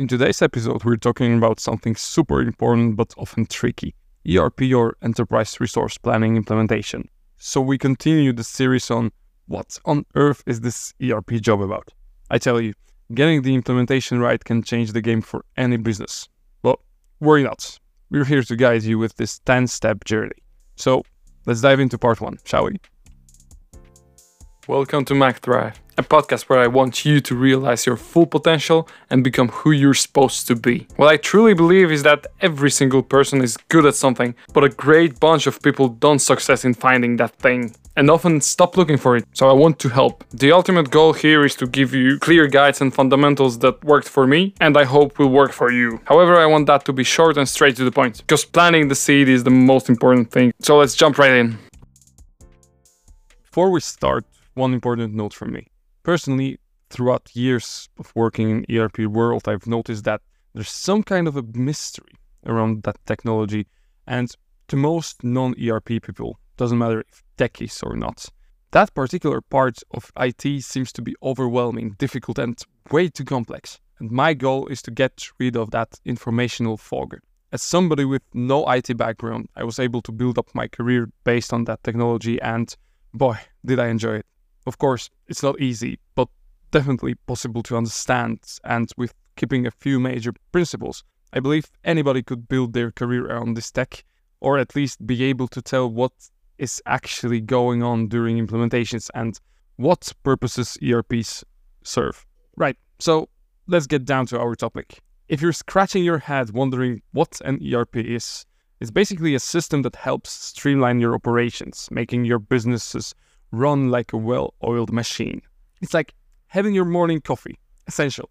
In today's episode, we're talking about something super important but often tricky ERP or Enterprise Resource Planning implementation. So, we continue the series on what on earth is this ERP job about? I tell you, getting the implementation right can change the game for any business. But worry not, we're here to guide you with this 10 step journey. So, let's dive into part one, shall we? Welcome to MacDrive, a podcast where I want you to realize your full potential and become who you're supposed to be. What I truly believe is that every single person is good at something, but a great bunch of people don't success in finding that thing and often stop looking for it. So I want to help. The ultimate goal here is to give you clear guides and fundamentals that worked for me and I hope will work for you. However, I want that to be short and straight to the point because planting the seed is the most important thing. So let's jump right in. Before we start, one important note from me. Personally, throughout years of working in ERP world, I've noticed that there's some kind of a mystery around that technology, and to most non-ERP people, doesn't matter if techies or not, that particular part of IT seems to be overwhelming, difficult, and way too complex. And my goal is to get rid of that informational fog. As somebody with no IT background, I was able to build up my career based on that technology, and boy, did I enjoy it. Of course, it's not easy, but definitely possible to understand. And with keeping a few major principles, I believe anybody could build their career around this tech, or at least be able to tell what is actually going on during implementations and what purposes ERPs serve. Right, so let's get down to our topic. If you're scratching your head wondering what an ERP is, it's basically a system that helps streamline your operations, making your businesses run like a well oiled machine. It's like having your morning coffee, essential.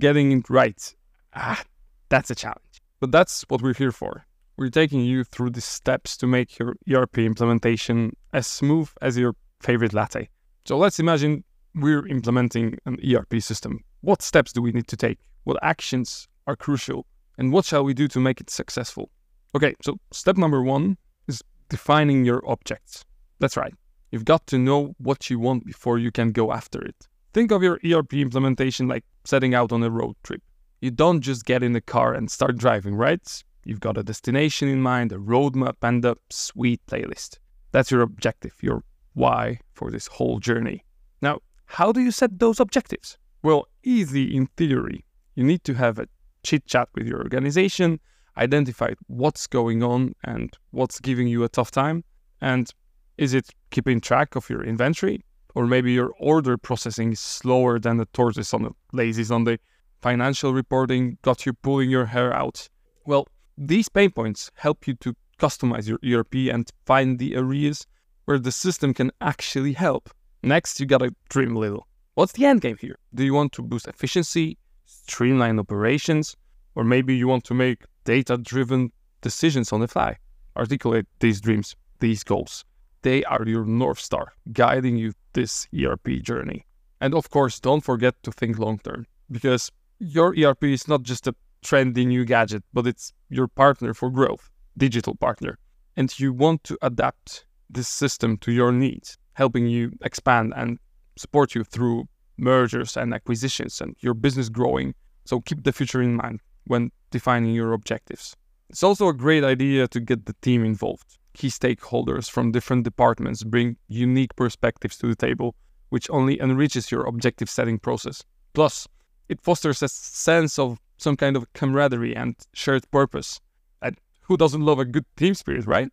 Getting it right, ah, that's a challenge. But that's what we're here for. We're taking you through the steps to make your ERP implementation as smooth as your favorite latte. So let's imagine we're implementing an ERP system. What steps do we need to take? What actions are crucial? And what shall we do to make it successful? Okay, so step number one is defining your objects. That's right. You've got to know what you want before you can go after it. Think of your ERP implementation like setting out on a road trip. You don't just get in the car and start driving, right? You've got a destination in mind, a roadmap, and a sweet playlist. That's your objective, your why for this whole journey. Now, how do you set those objectives? Well, easy in theory. You need to have a chit chat with your organization, identify what's going on and what's giving you a tough time, and is it keeping track of your inventory? Or maybe your order processing is slower than the tortoise on a lazy Sunday. Financial reporting got you pulling your hair out. Well, these pain points help you to customize your ERP and find the areas where the system can actually help. Next, you gotta dream a little. What's the end game here? Do you want to boost efficiency, streamline operations, or maybe you want to make data driven decisions on the fly? Articulate these dreams, these goals. They are your North Star, guiding you this ERP journey. And of course, don't forget to think long term, because your ERP is not just a trendy new gadget, but it's your partner for growth, digital partner. And you want to adapt this system to your needs, helping you expand and support you through mergers and acquisitions and your business growing. So keep the future in mind when defining your objectives. It's also a great idea to get the team involved key stakeholders from different departments bring unique perspectives to the table, which only enriches your objective setting process. Plus, it fosters a sense of some kind of camaraderie and shared purpose. And who doesn't love a good team spirit, right?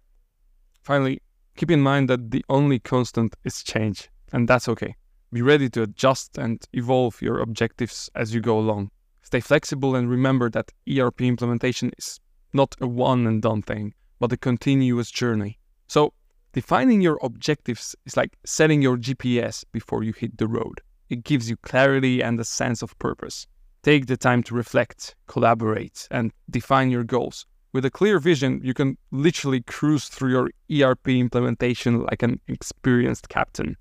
Finally, keep in mind that the only constant is change, and that's okay. Be ready to adjust and evolve your objectives as you go along. Stay flexible and remember that ERP implementation is not a one and done thing but a continuous journey. So, defining your objectives is like setting your GPS before you hit the road. It gives you clarity and a sense of purpose. Take the time to reflect, collaborate, and define your goals. With a clear vision, you can literally cruise through your ERP implementation like an experienced captain.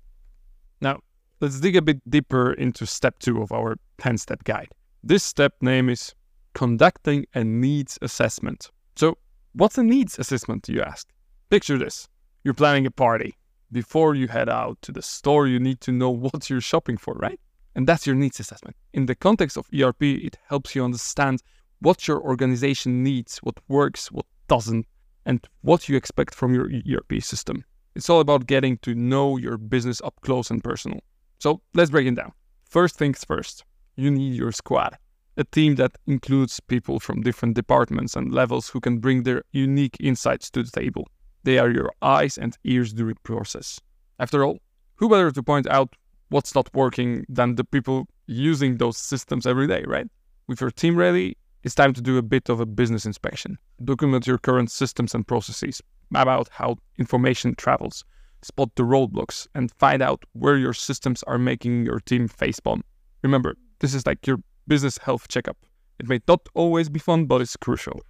Now, let's dig a bit deeper into step two of our 10 step guide. This step name is conducting a needs assessment. So, What's a needs assessment, you ask? Picture this you're planning a party. Before you head out to the store, you need to know what you're shopping for, right? And that's your needs assessment. In the context of ERP, it helps you understand what your organization needs, what works, what doesn't, and what you expect from your ERP system. It's all about getting to know your business up close and personal. So let's break it down. First things first, you need your squad, a team that includes people from different departments and levels who can bring their unique insights to the table. They are your eyes and ears during the process. After all, who better to point out what's not working than the people using those systems every day, right? With your team ready, it's time to do a bit of a business inspection. Document your current systems and processes, map out how information travels, spot the roadblocks, and find out where your systems are making your team facepalm. Remember, this is like your business health checkup. It may not always be fun, but it's crucial.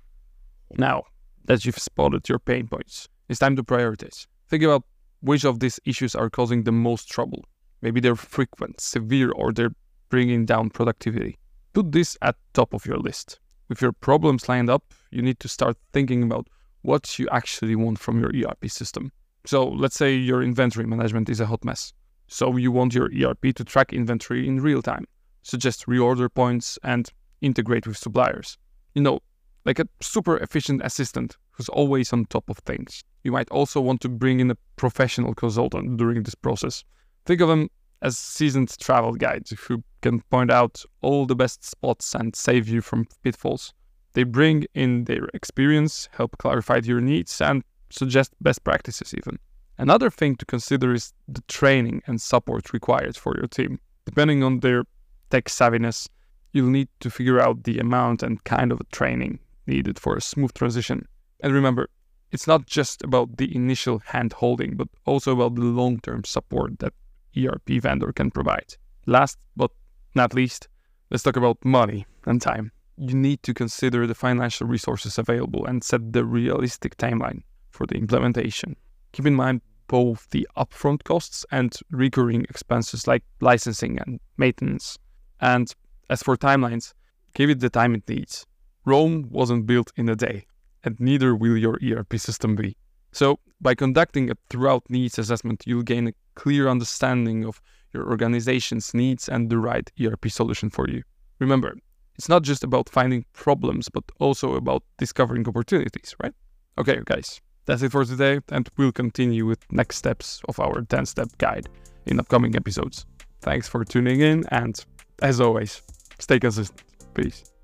Now that you've spotted your pain points, it's time to prioritize. Think about which of these issues are causing the most trouble. Maybe they're frequent, severe, or they're bringing down productivity. Put this at top of your list. With your problems lined up, you need to start thinking about what you actually want from your ERP system. So let's say your inventory management is a hot mess. So you want your ERP to track inventory in real time, suggest reorder points, and integrate with suppliers. You know, like a super efficient assistant who's always on top of things. You might also want to bring in a professional consultant during this process. Think of them as seasoned travel guides who can point out all the best spots and save you from pitfalls. They bring in their experience, help clarify your needs, and suggest best practices even. Another thing to consider is the training and support required for your team. Depending on their tech savviness, you'll need to figure out the amount and kind of training needed for a smooth transition. And remember, it's not just about the initial hand holding, but also about the long term support that ERP vendor can provide. Last but not least, let's talk about money and time. You need to consider the financial resources available and set the realistic timeline for the implementation. Keep in mind both the upfront costs and recurring expenses like licensing and maintenance. And as for timelines, give it the time it needs. Rome wasn't built in a day, and neither will your ERP system be. So, by conducting a throughout needs assessment, you'll gain a clear understanding of your organization's needs and the right ERP solution for you. Remember, it's not just about finding problems, but also about discovering opportunities, right? Okay, guys, that's it for today, and we'll continue with next steps of our 10 step guide in upcoming episodes. Thanks for tuning in, and as always, stay consistent. Peace.